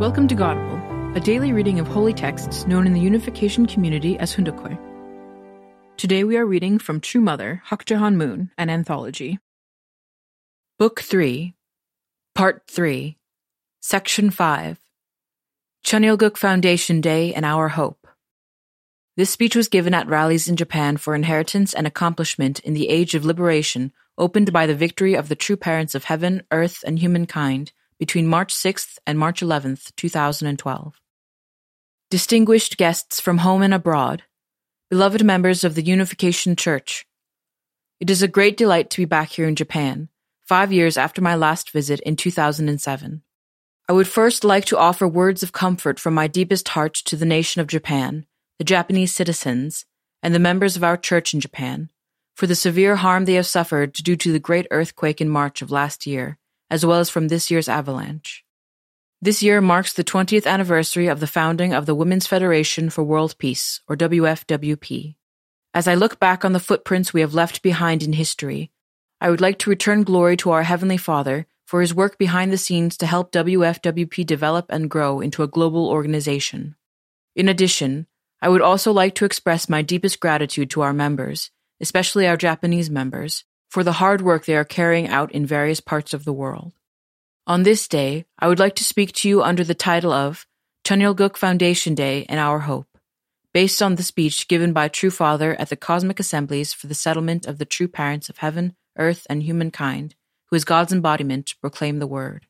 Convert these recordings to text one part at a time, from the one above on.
Welcome to Godible, a daily reading of holy texts known in the unification community as Hoondok Kwe. Today we are reading from True Mother, Hak Ja Han Moon, an anthology. Book 3, Part 3, Section 5, Cheon Il Guk Foundation Day and Our Hope. This speech was given at rallies in Japan for inheritance and accomplishment in the age of liberation opened by the victory of the true parents of heaven, earth, and humankind between March 6th and March 11th, 2012. Distinguished guests from home and abroad, beloved members of the Unification Church, it is a great delight to be back here in Japan, five years after my last visit in 2007. I would first like to offer words of comfort from my deepest heart to the nation of Japan the Japanese citizens, and the members of our church in Japan, for the severe harm they have suffered due to the great earthquake in March of last year, as well as from this year's avalanche. This year marks the 20th anniversary of the founding of the Women's Federation for World Peace, or WFWP. As I look back on the footprints we have left behind in history, I would like to return glory to our Heavenly Father for his work behind the scenes to help WFWP develop and grow into a global organization. In addition, I would also like to express my deepest gratitude to our members, especially our Japanese members, for the hard work they are carrying out in various parts of the world. On this day, I would like to speak to you under the title of Cheon Il Guk Foundation Day and Our Hope, based on the speech given by True Father at the Cosmic Assemblies for the Settlement of the True Parents of Heaven, Earth, and Humankind, who is God's embodiment to proclaim the Word.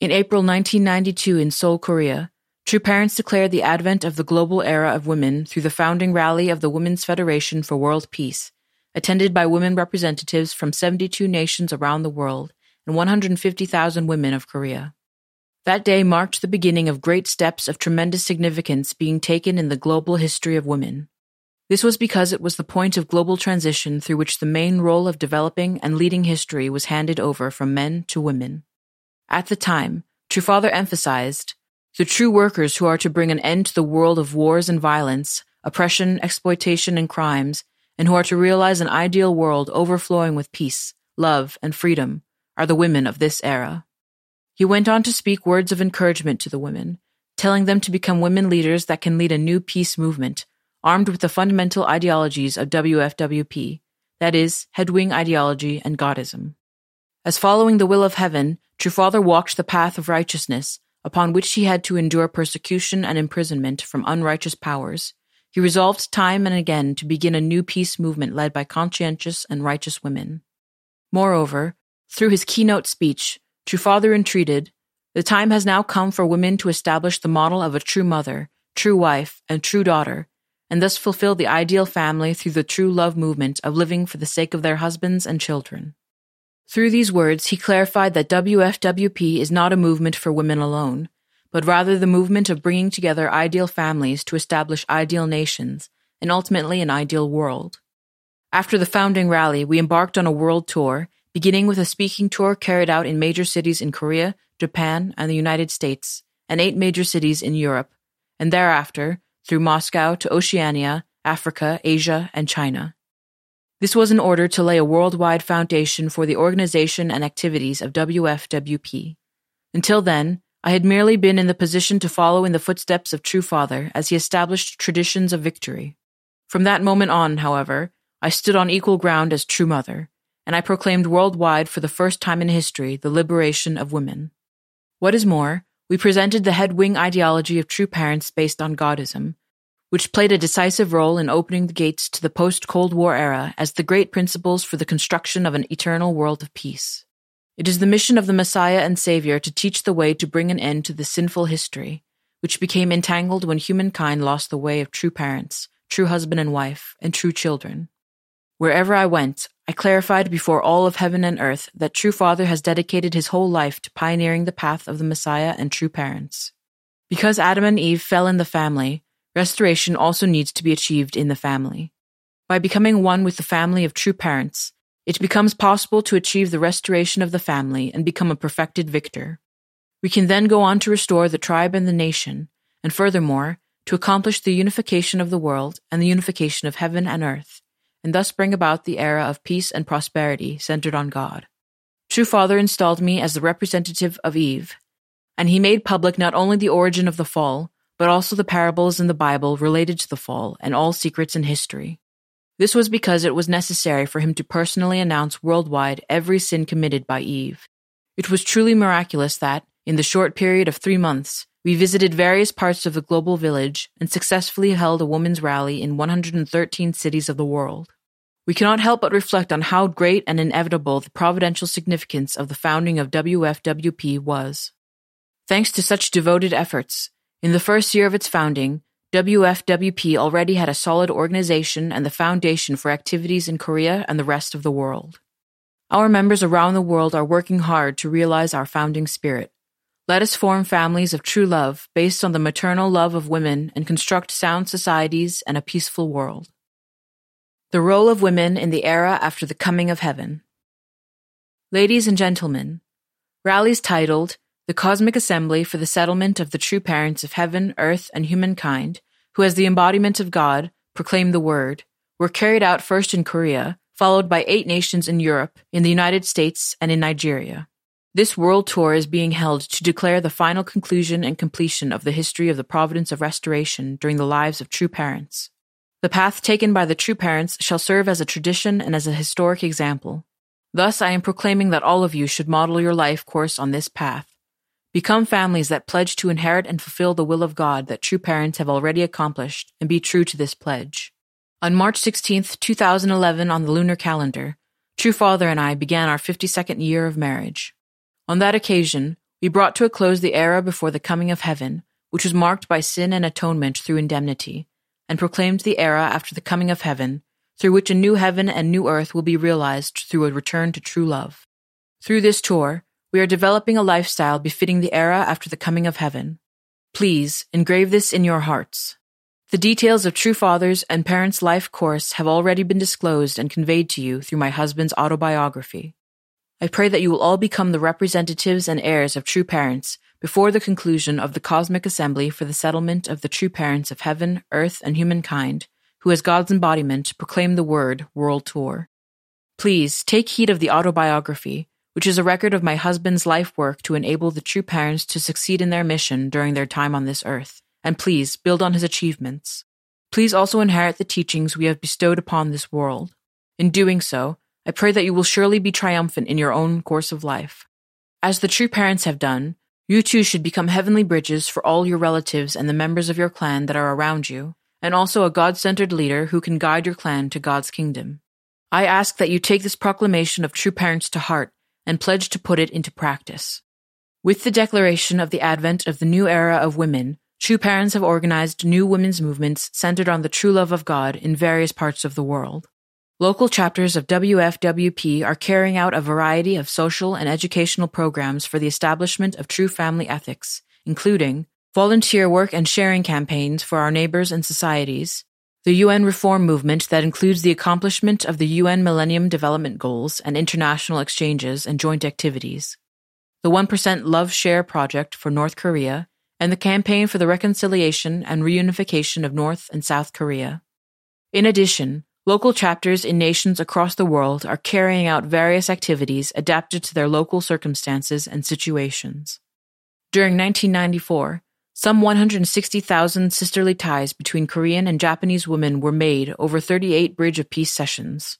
In April 1992 in Seoul, Korea, True Parents declared the advent of the global era of women through the founding rally of the Women's Federation for World Peace, attended by women representatives from 72 nations around the world and 150,000 women of Korea. That day marked the beginning of great steps of tremendous significance being taken in the global history of women. This was because it was the point of global transition through which the main role of developing and leading history was handed over from men to women. At the time, True Father emphasized the true workers who are to bring an end to the world of wars and violence, oppression, exploitation, and crimes, and who are to realize an ideal world overflowing with peace, love, and freedom, are the women of this era. He went on to speak words of encouragement to the women, telling them to become women leaders that can lead a new peace movement, armed with the fundamental ideologies of WFWP, that is, headwing ideology and Godism. As following the will of heaven, True Father walked the path of righteousness, upon which he had to endure persecution and imprisonment from unrighteous powers, he resolved time and again to begin a new peace movement led by conscientious and righteous women. Moreover, through his keynote speech, True Father entreated, the time has now come for women to establish the model of a true mother, true wife, and true daughter, and thus fulfill the ideal family through the true love movement of living for the sake of their husbands and children. Through these words, he clarified that WFWP is not a movement for women alone, but rather the movement of bringing together ideal families to establish ideal nations and ultimately an ideal world. After the founding rally, we embarked on a world tour, beginning with a speaking tour carried out in major cities in Korea, Japan, and the United States, and eight major cities in Europe, and thereafter through Moscow to Oceania, Africa, Asia, and China. This was in order to lay a worldwide foundation for the organization and activities of WFWP. Until then, I had merely been in the position to follow in the footsteps of True Father as he established traditions of victory. From that moment on, however, I stood on equal ground as True Mother, and I proclaimed worldwide for the first time in history the liberation of women. What is more, we presented the head wing ideology of true parents based on Godism, which played a decisive role in opening the gates to the post Cold War era as the great principles for the construction of an eternal world of peace. It is the mission of the Messiah and Savior to teach the way to bring an end to the sinful history, which became entangled when humankind lost the way of true parents, true husband and wife, and true children. Wherever I went, I clarified before all of heaven and earth that True Father has dedicated his whole life to pioneering the path of the Messiah and true parents. Because Adam and Eve fell in the family, Restoration also needs to be achieved in the family. By becoming one with the family of true parents, it becomes possible to achieve the restoration of the family and become a perfected victor. We can then go on to restore the tribe and the nation, and furthermore, to accomplish the unification of the world and the unification of heaven and earth, and thus bring about the era of peace and prosperity centered on God. True Father installed me as the representative of Eve, and he made public not only the origin of the fall, but also the parables in the Bible related to the fall and all secrets in history. This was because it was necessary for him to personally announce worldwide every sin committed by Eve. It was truly miraculous that, in the short period of three months, we visited various parts of the global village and successfully held a women's rally in 113 cities of the world. We cannot help but reflect on how great and inevitable the providential significance of the founding of WFWP was. Thanks to such devoted efforts, in the first year of its founding, WFWP already had a solid organization and the foundation for activities in Korea and the rest of the world. Our members around the world are working hard to realize our founding spirit. Let us form families of true love based on the maternal love of women and construct sound societies and a peaceful world. The role of women in the era after the coming of heaven. Ladies and gentlemen, rallies titled the Cosmic Assembly for the Settlement of the True Parents of Heaven, Earth, and Humankind, who as the embodiment of God proclaim the Word, were carried out first in Korea, followed by eight nations in Europe, in the United States, and in Nigeria. This world tour is being held to declare the final conclusion and completion of the history of the providence of restoration during the lives of true parents. The path taken by the true parents shall serve as a tradition and as a historic example. Thus, I am proclaiming that all of you should model your life course on this path. Become families that pledge to inherit and fulfill the will of God that true parents have already accomplished and be true to this pledge. On March 16, 2011, on the lunar calendar, True Father and I began our 52nd year of marriage. On that occasion, we brought to a close the era before the coming of heaven, which was marked by sin and atonement through indemnity, and proclaimed the era after the coming of heaven, through which a new heaven and new earth will be realized through a return to true love. Through this tour, we are developing a lifestyle befitting the era after the coming of heaven. Please engrave this in your hearts. The details of True Father's and Parents' life course have already been disclosed and conveyed to you through my husband's autobiography. I pray that you will all become the representatives and heirs of true parents before the conclusion of the cosmic assembly for the settlement of the true parents of heaven, earth, and humankind, who as God's embodiment proclaim the word world tour. Please take heed of the autobiography, which is a record of my husband's life work to enable the true parents to succeed in their mission during their time on this earth. And please build on his achievements. Please also inherit the teachings we have bestowed upon this world. In doing so, I pray that you will surely be triumphant in your own course of life. As the true parents have done, you too should become heavenly bridges for all your relatives and the members of your clan that are around you, and also a God centered leader who can guide your clan to God's kingdom. I ask that you take this proclamation of true parents to heart and pledged to put it into practice. With the declaration of the advent of the new era of women, True Parents have organized new women's movements centered on the true love of God in various parts of the world. Local chapters of WFWP are carrying out a variety of social and educational programs for the establishment of true family ethics, including volunteer work and sharing campaigns for our neighbors and societies, the UN reform movement that includes the accomplishment of the UN Millennium Development Goals and international exchanges and joint activities, the 1% Love Share Project for North Korea, and the campaign for the reconciliation and reunification of North and South Korea. In addition, local chapters in nations across the world are carrying out various activities adapted to their local circumstances and situations. During 1994, some 160,000 sisterly ties between Korean and Japanese women were made over 38 Bridge of Peace sessions.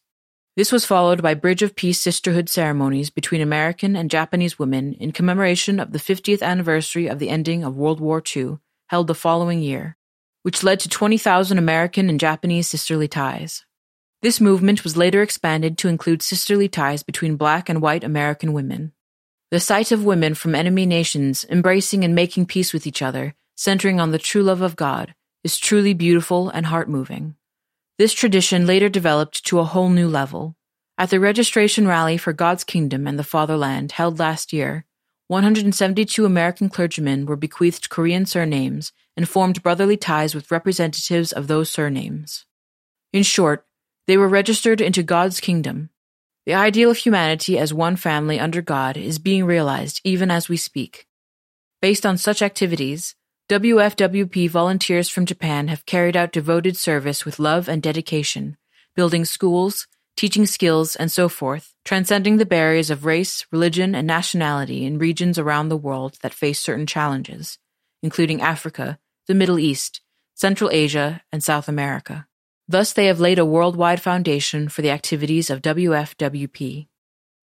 This was followed by Bridge of Peace sisterhood ceremonies between American and Japanese women in commemoration of the 50th anniversary of the ending of World War II, held the following year, which led to 20,000 American and Japanese sisterly ties. This movement was later expanded to include sisterly ties between black and white American women. The sight of women from enemy nations embracing and making peace with each other, centering on the true love of God, is truly beautiful and heart moving. This tradition later developed to a whole new level. At the registration rally for God's Kingdom and the Fatherland held last year, 172 American clergymen were bequeathed Korean surnames and formed brotherly ties with representatives of those surnames. In short, they were registered into God's kingdom, the ideal of humanity as one family under God is being realized even as we speak. Based on such activities, WFWP volunteers from Japan have carried out devoted service with love and dedication, building schools, teaching skills, and so forth, transcending the barriers of race, religion, and nationality in regions around the world that face certain challenges, including Africa, the Middle East, Central Asia, and South America. Thus, they have laid a worldwide foundation for the activities of WFWP.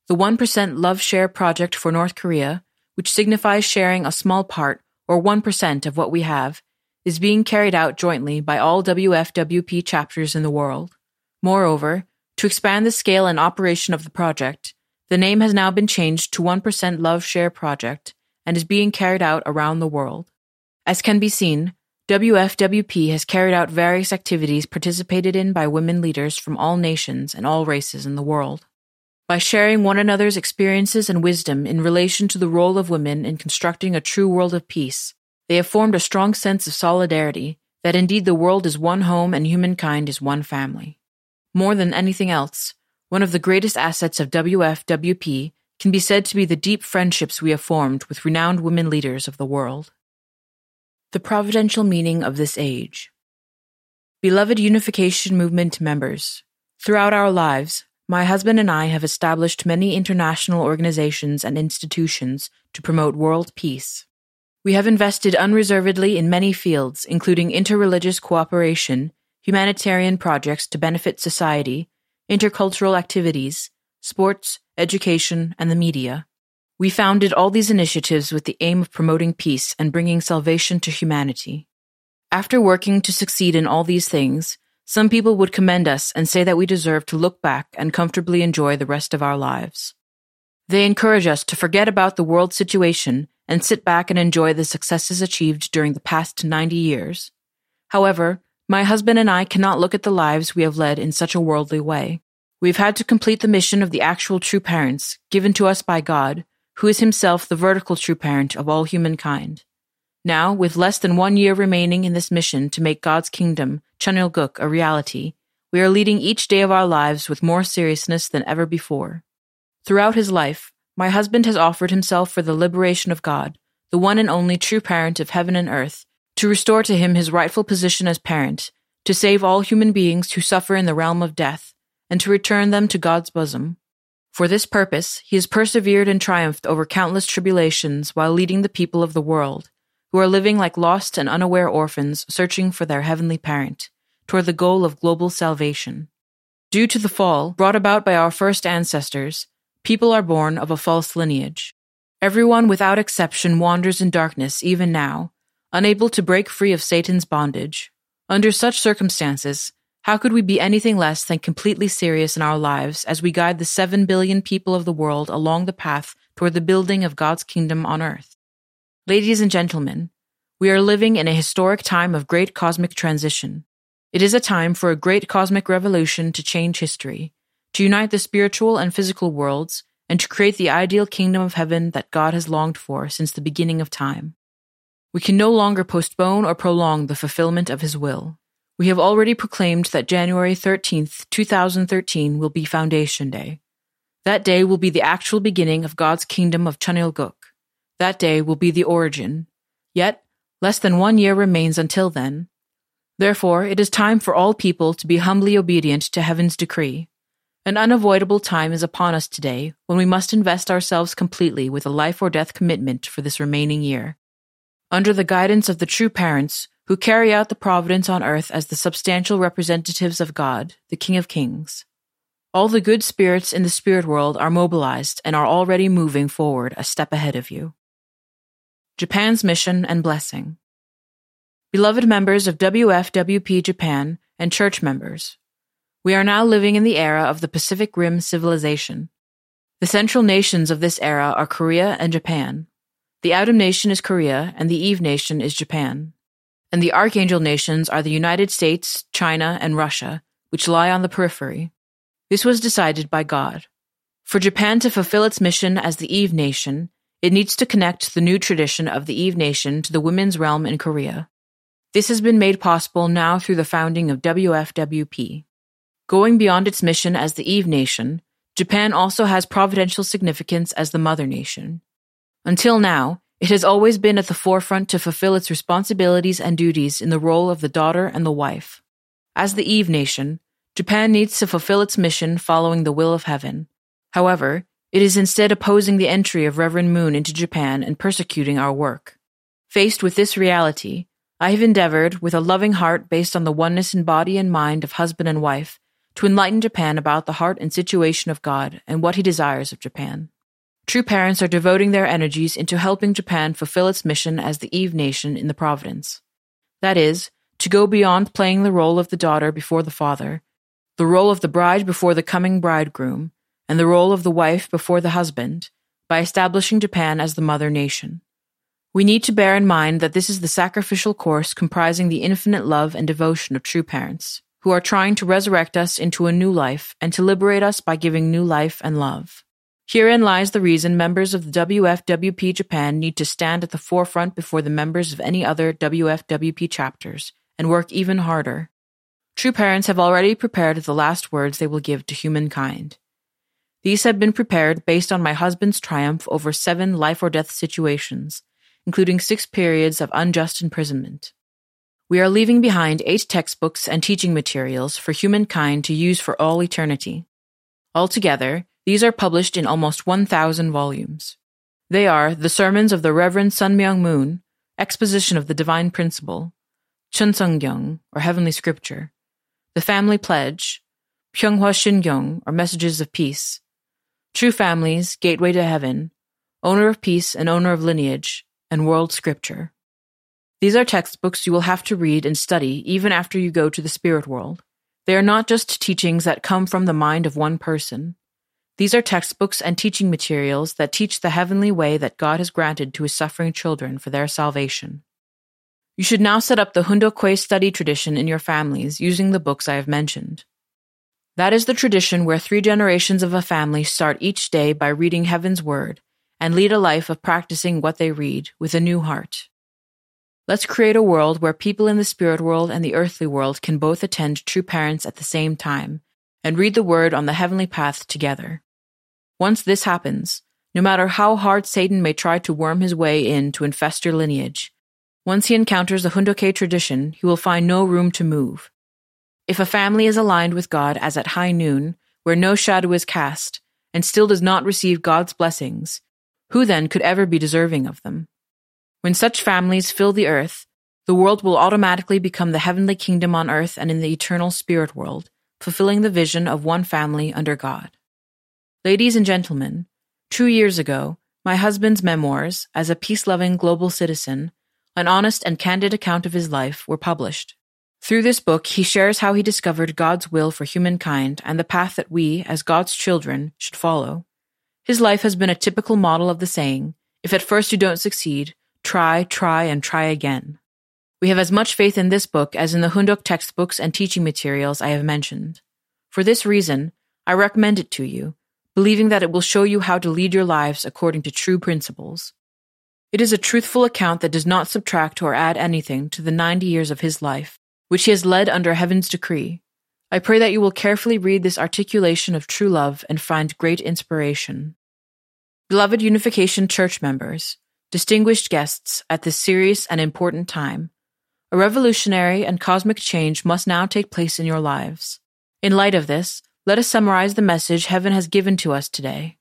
The 1% Love Share project for North Korea, which signifies sharing a small part or 1% of what we have, is being carried out jointly by all WFWP chapters in the world. Moreover, to expand the scale and operation of the project, the name has now been changed to 1% Love Share Project and is being carried out around the world. As can be seen, WFWP has carried out various activities participated in by women leaders from all nations and all races in the world. By sharing one another's experiences and wisdom in relation to the role of women in constructing a true world of peace, they have formed a strong sense of solidarity that indeed the world is one home and humankind is one family. More than anything else, one of the greatest assets of WFWP can be said to be the deep friendships we have formed with renowned women leaders of the world. The providential meaning of this age. Beloved Unification Movement members, throughout our lives, my husband and I have established many international organizations and institutions to promote world peace. We have invested unreservedly in many fields, including interreligious cooperation, humanitarian projects to benefit society, intercultural activities, sports, education, and the media. We founded all these initiatives with the aim of promoting peace and bringing salvation to humanity. After working to succeed in all these things, some people would commend us and say that we deserve to look back and comfortably enjoy the rest of our lives. They encourage us to forget about the world situation and sit back and enjoy the successes achieved during the past 90 years. However, my husband and I cannot look at the lives we have led in such a worldly way. We've had to complete the mission of the actual true parents, given to us by God, who is himself the vertical true parent of all humankind. Now, with less than one year remaining in this mission to make God's kingdom, Cheon Il Guk, a reality, we are leading each day of our lives with more seriousness than ever before. Throughout his life, my husband has offered himself for the liberation of God, the one and only true parent of heaven and earth, to restore to him his rightful position as parent, to save all human beings who suffer in the realm of death, and to return them to God's bosom. For this purpose, he has persevered and triumphed over countless tribulations while leading the people of the world, who are living like lost and unaware orphans searching for their heavenly parent, toward the goal of global salvation. Due to the fall brought about by our first ancestors, people are born of a false lineage. Everyone without exception wanders in darkness even now, unable to break free of Satan's bondage. Under such circumstances, how could we be anything less than completely serious in our lives as we guide the seven billion people of the world along the path toward the building of God's kingdom on earth? Ladies and gentlemen, we are living in a historic time of great cosmic transition. It is a time for a great cosmic revolution to change history, to unite the spiritual and physical worlds, and to create the ideal kingdom of heaven that God has longed for since the beginning of time. We can no longer postpone or prolong the fulfillment of His will. We have already proclaimed that January 13th, 2013 will be Foundation Day. That day will be the actual beginning of God's kingdom of Cheon Il Guk. That day will be the origin. Yet, less than one year remains until then. Therefore, it is time for all people to be humbly obedient to heaven's decree. An unavoidable time is upon us today when we must invest ourselves completely with a life or death commitment for this remaining year under the guidance of the true parents who carry out the providence on earth as the substantial representatives of God, the King of Kings. All the good spirits in the spirit world are mobilized and are already moving forward a step ahead of you. Japan's mission and blessing. Beloved members of WFWP Japan and church members, we are now living in the era of the Pacific Rim civilization. The central nations of this era are Korea and Japan. The Adam nation is Korea, and the Eve nation is Japan. And the Archangel nations are the United States, China, and Russia, which lie on the periphery. This was decided by God. For Japan to fulfill its mission as the Eve nation, it needs to connect the new tradition of the Eve nation to the women's realm in Korea. This has been made possible now through the founding of WFWP. Going beyond its mission as the Eve nation, Japan also has providential significance as the Mother nation. Until now, it has always been at the forefront to fulfill its responsibilities and duties in the role of the daughter and the wife. As the Eve nation, Japan needs to fulfill its mission following the will of heaven. However, it is instead opposing the entry of Reverend Moon into Japan and persecuting our work. Faced with this reality, I have endeavored, with a loving heart based on the oneness in body and mind of husband and wife, to enlighten Japan about the heart and situation of God and what He desires of Japan. True parents are devoting their energies into helping Japan fulfill its mission as the Eve nation in the providence. That is, to go beyond playing the role of the daughter before the father, the role of the bride before the coming bridegroom, and the role of the wife before the husband, by establishing Japan as the mother nation. We need to bear in mind that this is the sacrificial course comprising the infinite love and devotion of true parents, who are trying to resurrect us into a new life and to liberate us by giving new life and love. Herein lies the reason members of the WFWP Japan need to stand at the forefront before the members of any other WFWP chapters and work even harder. True parents have already prepared the last words they will give to humankind. These have been prepared based on my husband's triumph over seven life or death situations, including six periods of unjust imprisonment. We are leaving behind eight textbooks and teaching materials for humankind to use for all eternity. Altogether, these are published in almost 1,000 volumes. They are the Sermons of the Reverend Sun Myung Moon, Exposition of the Divine Principle, Chun Sung or Heavenly Scripture, The Family Pledge, Pyonghwa Shingyong, or Messages of Peace, True Families, Gateway to Heaven, Owner of Peace and Owner of Lineage, and World Scripture. These are textbooks you will have to read and study even after you go to the spirit world. They are not just teachings that come from the mind of one person. These are textbooks and teaching materials that teach the heavenly way that God has granted to his suffering children for their salvation. You should now set up the Hoondok Kwe study tradition in your families using the books I have mentioned. That is the tradition where three generations of a family start each day by reading Heaven's Word and lead a life of practicing what they read with a new heart. Let's create a world where people in the spirit world and the earthly world can both attend true parents at the same time and read the Word on the heavenly path together. Once this happens, no matter how hard Satan may try to worm his way in to infest your lineage, once he encounters the Hoondok tradition, he will find no room to move. If a family is aligned with God as at high noon, where no shadow is cast, and still does not receive God's blessings, who then could ever be deserving of them? When such families fill the earth, the world will automatically become the heavenly kingdom on earth and in the eternal spirit world, fulfilling the vision of one family under God. Ladies and gentlemen, two years ago, my husband's memoirs, as a peace loving global citizen, an honest and candid account of his life, were published. Through this book, he shares how he discovered God's will for humankind and the path that we, as God's children, should follow. His life has been a typical model of the saying, if at first you don't succeed, try, try, and try again. We have as much faith in this book as in the Hoondok textbooks and teaching materials I have mentioned. For this reason, I recommend it to you, believing that it will show you how to lead your lives according to true principles. It is a truthful account that does not subtract or add anything to the 90 years of his life, which he has led under heaven's decree. I pray that you will carefully read this articulation of true love and find great inspiration. Beloved Unification Church members, distinguished guests at this serious and important time, a revolutionary and cosmic change must now take place in your lives. In light of this, let us summarize the message heaven has given to us today.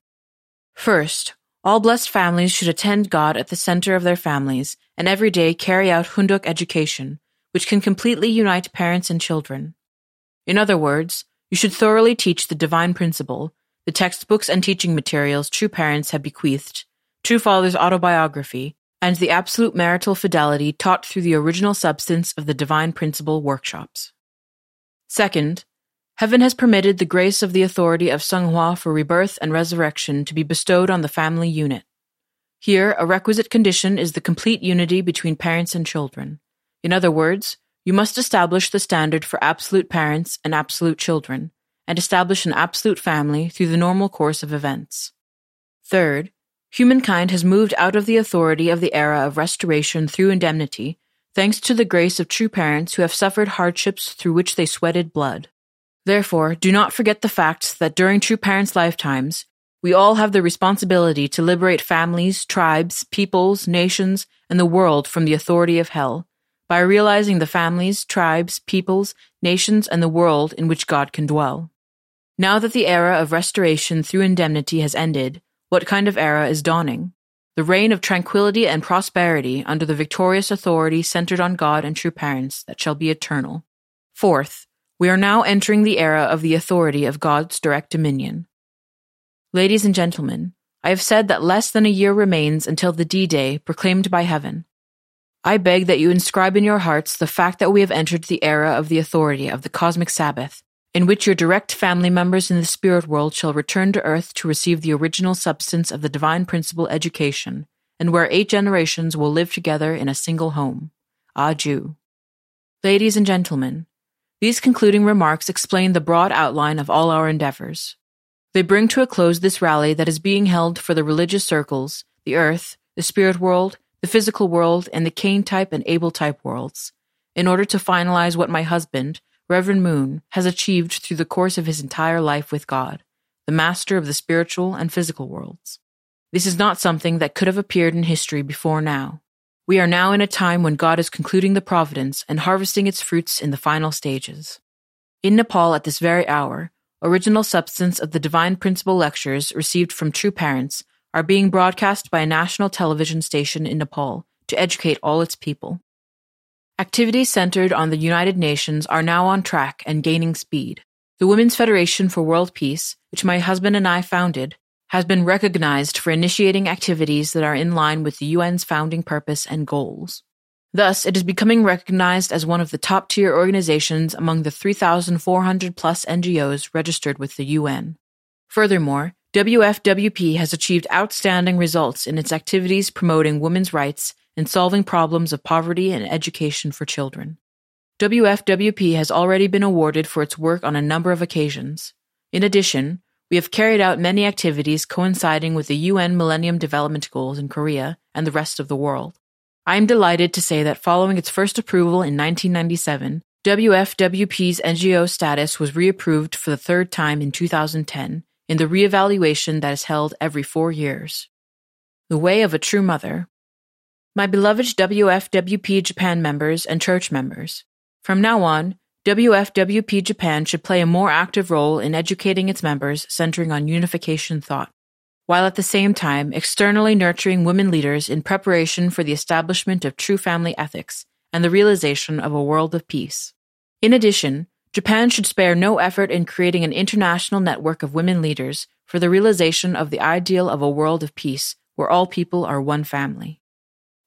First, all blessed families should attend God at the center of their families and every day carry out Hoondok education, which can completely unite parents and children. In other words, you should thoroughly teach the divine principle, the textbooks and teaching materials true parents have bequeathed, True Father's autobiography, and the absolute marital fidelity taught through the original substance of the divine principle workshops. Second, Heaven has permitted the grace of the authority of Seonghwa for rebirth and resurrection to be bestowed on the family unit. Here, a requisite condition is the complete unity between parents and children. In other words, you must establish the standard for absolute parents and absolute children, and establish an absolute family through the normal course of events. Third, humankind has moved out of the authority of the era of restoration through indemnity, thanks to the grace of true parents who have suffered hardships through which they sweated blood. Therefore, do not forget the fact that during true parents' lifetimes, we all have the responsibility to liberate families, tribes, peoples, nations, and the world from the authority of hell by realizing the families, tribes, peoples, nations, and the world in which God can dwell. Now that the era of restoration through indemnity has ended, what kind of era is dawning? The reign of tranquility and prosperity under the victorious authority centered on God and true parents that shall be eternal. Fourth, we are now entering the era of the authority of God's direct dominion. Ladies and gentlemen, I have said that less than a year remains until the D Day proclaimed by heaven. I beg that you inscribe in your hearts the fact that we have entered the era of the authority of the cosmic Sabbath, in which your direct family members in the spirit world shall return to earth to receive the original substance of the divine principle education, and where eight generations will live together in a single home. Adieu. Ladies and gentlemen, these concluding remarks explain the broad outline of all our endeavors. They bring to a close this rally that is being held for the religious circles, the earth, the spirit world, the physical world, and the Cain type and Abel type worlds, in order to finalize what my husband, Reverend Moon, has achieved through the course of his entire life with God, the master of the spiritual and physical worlds. This is not something that could have appeared in history before now. We are now in a time when God is concluding the providence and harvesting its fruits in the final stages. In Nepal at this very hour, original substance of the divine principle lectures received from true parents are being broadcast by a national television station in Nepal to educate all its people. Activities centered on the United Nations are now on track and gaining speed. The Women's Federation for World Peace, which my husband and I founded, has been recognized for initiating activities that are in line with the UN's founding purpose and goals. Thus, it is becoming recognized as one of the top tier organizations among the 3,400 plus NGOs registered with the UN. Furthermore, WFWP has achieved outstanding results in its activities promoting women's rights and solving problems of poverty and education for children. WFWP has already been awarded for its work on a number of occasions. In addition, we have carried out many activities coinciding with the UN Millennium Development Goals in Korea and the rest of the world. I am delighted to say that following its first approval in 1997, WFWP's NGO status was reapproved for the third time in 2010 in the reevaluation that is held every four years. The Way of a True Mother my beloved WFWP Japan members and church members, from now on, WFWP Japan should play a more active role in educating its members centering on unification thought, while at the same time externally nurturing women leaders in preparation for the establishment of true family ethics and the realization of a world of peace. In addition, Japan should spare no effort in creating an international network of women leaders for the realization of the ideal of a world of peace where all people are one family.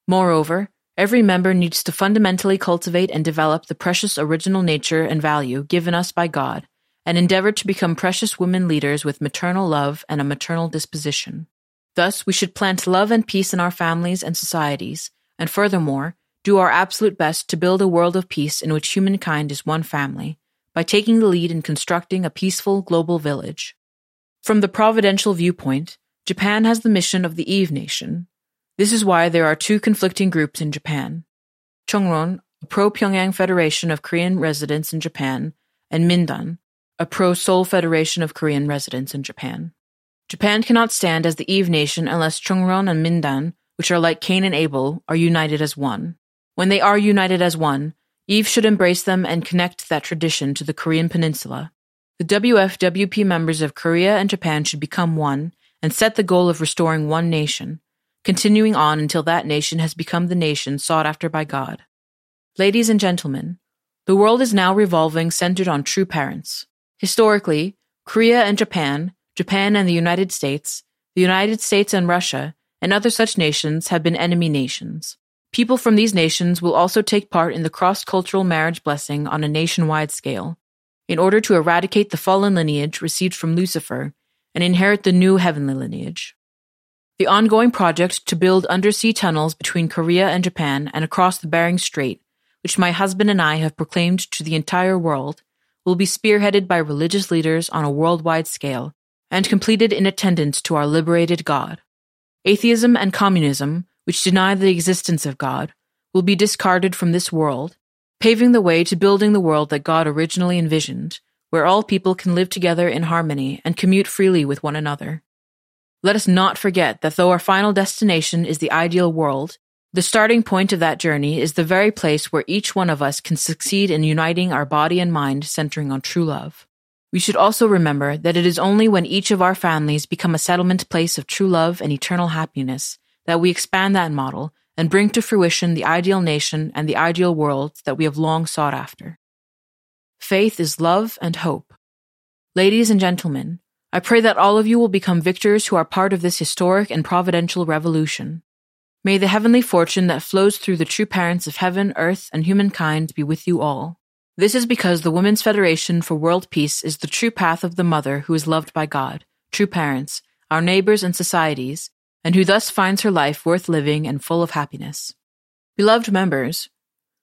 Moreover, every member needs to fundamentally cultivate and develop the precious original nature and value given us by God, and endeavor to become precious women leaders with maternal love and a maternal disposition. Thus, we should plant love and peace in our families and societies, and furthermore, do our absolute best to build a world of peace in which humankind is one family, by taking the lead in constructing a peaceful global village. From the providential viewpoint, Japan has the mission of the Eve Nation, this is why there are two conflicting groups in Japan. Chongryon, a pro-Pyongyang Federation of Korean residents in Japan, and Mindan, a pro-Seoul Federation of Korean residents in Japan. Japan cannot stand as the Eve nation unless Chongryon and Mindan, which are like Cain and Abel, are united as one. When they are united as one, Eve should embrace them and connect that tradition to the Korean peninsula. The WFWP members of Korea and Japan should become one and set the goal of restoring one nation, continuing on until that nation has become the nation sought after by God. Ladies and gentlemen, the world is now revolving centered on true parents. Historically, Korea and Japan, Japan and the United States, the United States and Russia, and other such nations have been enemy nations. People from these nations will also take part in the cross cultural marriage blessing on a nationwide scale, in order to eradicate the fallen lineage received from Lucifer and inherit the new heavenly lineage. The ongoing project to build undersea tunnels between Korea and Japan and across the Bering Strait, which my husband and I have proclaimed to the entire world, will be spearheaded by religious leaders on a worldwide scale and completed in attendance to our liberated God. Atheism and communism, which deny the existence of God, will be discarded from this world, paving the way to building the world that God originally envisioned, where all people can live together in harmony and commute freely with one another. Let us not forget that though our final destination is the ideal world, The starting point of that journey is the very place where each one of us can succeed in uniting our body and mind centering on true love. We should also remember that it is only when each of our families become a settlement place of true love and eternal happiness that we expand that model and bring to fruition the ideal nation and the ideal world that we have long sought after. Faith is love and hope. Ladies and gentlemen, I pray that all of you will become victors who are part of this historic and providential revolution. May the heavenly fortune that flows through the true parents of heaven, earth, and humankind be with you all. This is because the Women's Federation for World Peace is the true path of the mother who is loved by God, true parents, our neighbors and societies, and who thus finds her life worth living and full of happiness. Beloved members,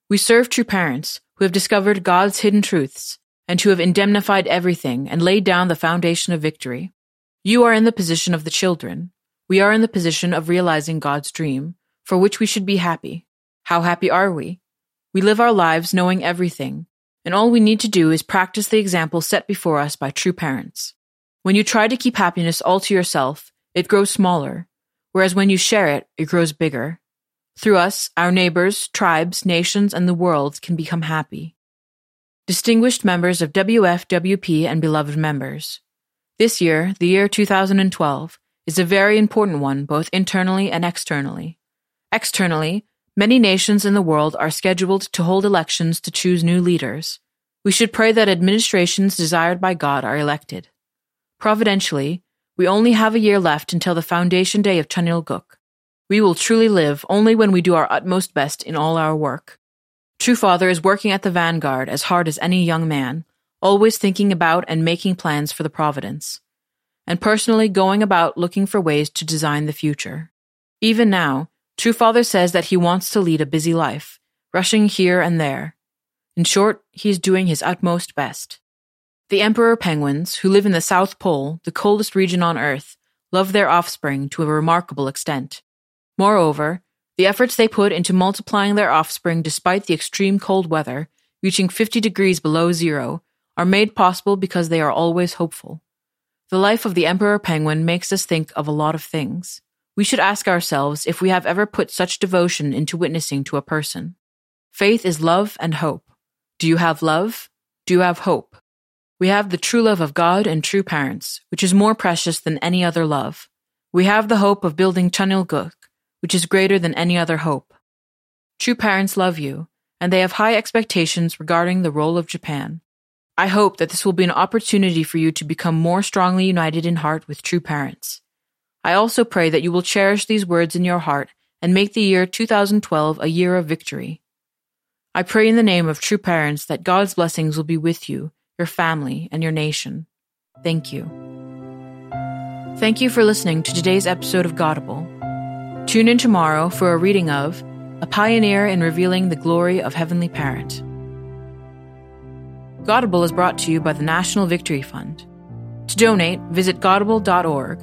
we serve true parents who have discovered God's hidden truths and who have indemnified everything and laid down the foundation of victory. You are in the position of the children, we are in the position of realizing God's dream, for which we should be happy. How happy are we? We live our lives knowing everything, and all we need to do is practice the example set before us by true parents. When you try to keep happiness all to yourself, it grows smaller, whereas when you share it, it grows bigger. Through us, our neighbors, tribes, nations, and the world can become happy. Distinguished members of WFWP and beloved members. This year, the year 2012, is a very important one both internally and externally. Externally, many nations in the world are scheduled to hold elections to choose new leaders. We should pray that administrations desired by God are elected. Providentially, we only have a year left until the foundation day of Cheon Il Guk. We will truly live only when we do our utmost best in all our work. True Father is working at the vanguard as hard as any young man, always thinking about and making plans for the Providence and personally going about looking for ways to design the future. Even now, True Father says that he wants to lead a busy life, rushing here and there. In short, he is doing his utmost best. The emperor penguins, who live in the South Pole, the coldest region on Earth, love their offspring to a remarkable extent. Moreover, the efforts they put into multiplying their offspring despite the extreme cold weather, reaching 50 degrees below zero, are made possible because they are always hopeful. The life of the emperor penguin makes us think of a lot of things. We should ask ourselves if we have ever put such devotion into witnessing to a person. Faith is love and hope. Do you have love? Do you have hope? We have the true love of God and true parents, which is more precious than any other love. We have the hope of building Cheon Il Guk, which is greater than any other hope. True parents love you, and they have high expectations regarding the role of Japan. I hope that this will be an opportunity for you to become more strongly united in heart with true parents. I also pray that you will cherish these words in your heart and make the year 2012 a year of victory. I pray in the name of true parents that God's blessings will be with you, your family, and your nation. Thank you. Thank you for listening to today's episode of Godible. Tune in tomorrow for a reading of A Pioneer in Revealing the Glory of Heavenly Parent. Godible is brought to you by the National Victory Fund. To donate, visit godible.org